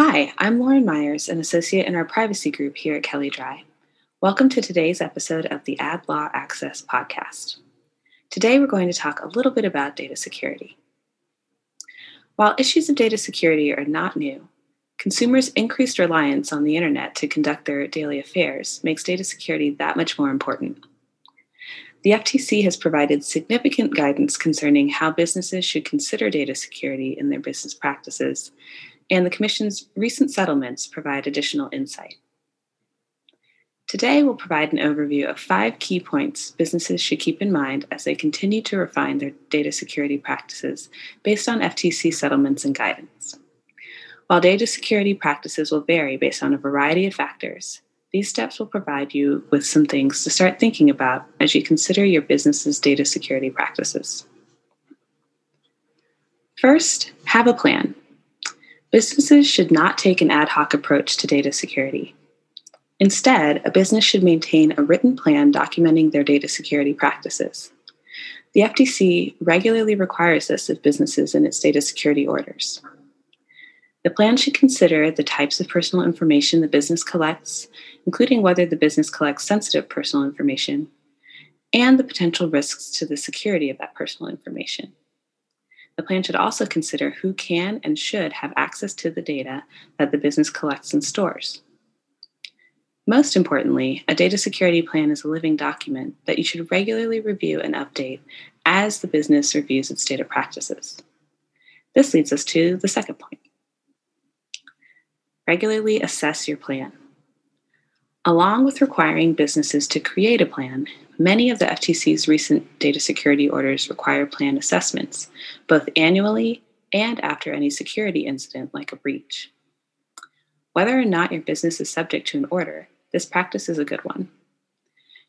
Hi, I'm Lauren Myers, an associate in our privacy group here at Kelley Drye. Welcome to today's episode of the Ad Law Access podcast. Today we're going to talk a little bit about data security. While issues of data security are not new, consumers' increased reliance on the internet to conduct their daily affairs makes data security that much more important. The FTC has provided significant guidance concerning how businesses should consider data security in their business practices, and the Commission's recent settlements provide additional insight. Today, we'll provide an overview of five key points businesses should keep in mind as they continue to refine their data security practices based on FTC settlements and guidance. While data security practices will vary based on a variety of factors, these steps will provide you with some things to start thinking about as you consider your business's data security practices. First, have a plan. Businesses should not take an ad hoc approach to data security. Instead, a business should maintain a written plan documenting their data security practices. The FTC regularly requires this of businesses in its data security orders. The plan should consider the types of personal information the business collects, including whether the business collects sensitive personal information, and the potential risks to the security of that personal information. The plan should also consider who can and should have access to the data that the business collects and stores. Most importantly, a data security plan is a living document that you should regularly review and update as the business reviews its data practices. This leads us to the second point. Regularly assess your plan. Along with requiring businesses to create a plan, many of the FTC's recent data security orders require plan assessments, both annually and after any security incident like a breach. Whether or not your business is subject to an order, this practice is a good one.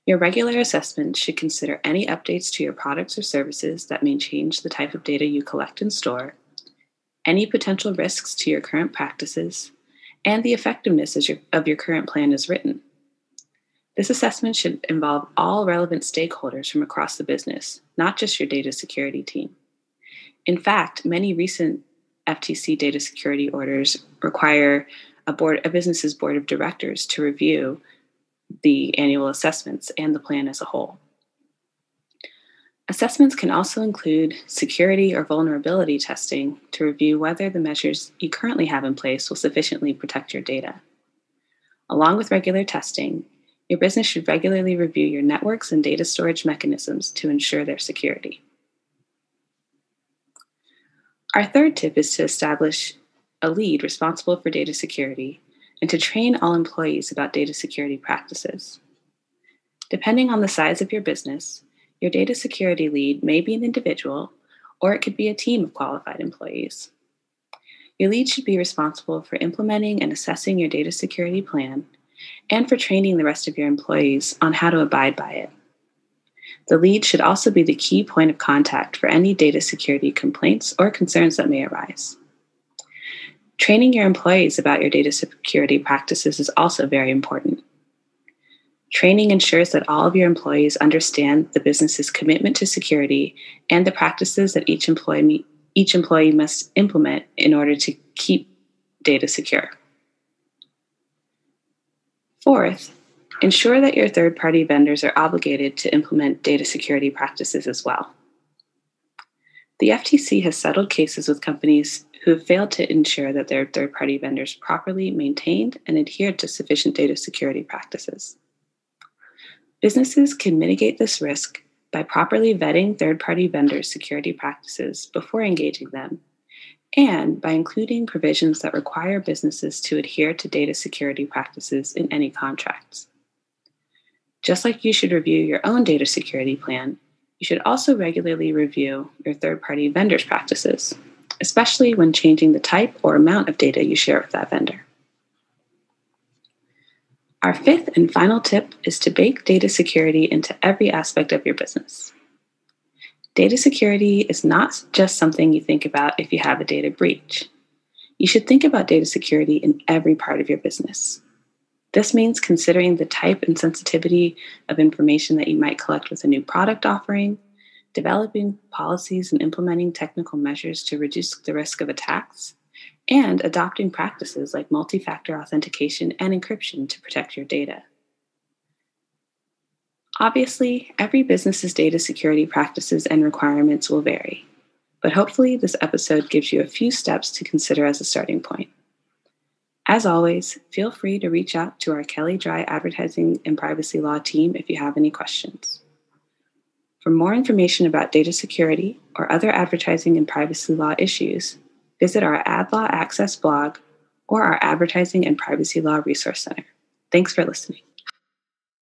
Your regular assessment should consider any updates to your products or services that may change the type of data you collect and store, any potential risks to your current practices, and the effectiveness of your, current plan is written. This assessment should involve all relevant stakeholders from across the business, not just your data security team. In fact, many recent FTC data security orders require a board a business's board of directors to review the annual assessments and the plan as a whole. Assessments can also include security or vulnerability testing to review whether the measures you currently have in place will sufficiently protect your data. Along with regular testing, your business should regularly review your networks and data storage mechanisms to ensure their security. Our third tip is to establish a lead responsible for data security and to train all employees about data security practices. Depending on the size of your business, your data security lead may be an individual, or it could be a team of qualified employees. Your lead should be responsible for implementing and assessing your data security plan and for training the rest of your employees on how to abide by it. The lead should also be the key point of contact for any data security complaints or concerns that may arise. Training your employees about your data security practices is also very important. Training ensures that all of your employees understand the business's commitment to security and the practices that each employee, each employee must implement in order to keep data secure. Fourth, ensure that your third party vendors are obligated to implement data security practices as well. The FTC has settled cases with companies who have failed to ensure that their third party vendors properly maintained and adhered to sufficient data security practices. Businesses can mitigate this risk by properly vetting third party vendors' security practices before engaging them, and by including provisions that require businesses to adhere to data security practices in any contracts. Just like you should review your own data security plan, you should also regularly review your third party vendors' practices, especially when changing the type or amount of data you share with that vendor. Our fifth and final tip is to bake data security into every aspect of your business. Data security is not just something you think about if you have a data breach. You should think about data security in every part of your business. This means considering the type and sensitivity of information that you might collect with a new product offering, developing policies and implementing technical measures to reduce the risk of attacks, and adopting practices like multi factor authentication and encryption to protect your data. Obviously, every business's data security practices and requirements will vary, but hopefully, this episode gives you a few steps to consider as a starting point. As always, feel free to reach out to our Kelley Drye Advertising and Privacy Law team if you have any questions. For more information about data security or other advertising and privacy law issues, visit our Ad Law Access blog or our Advertising and Privacy Law Resource Center. Thanks for listening.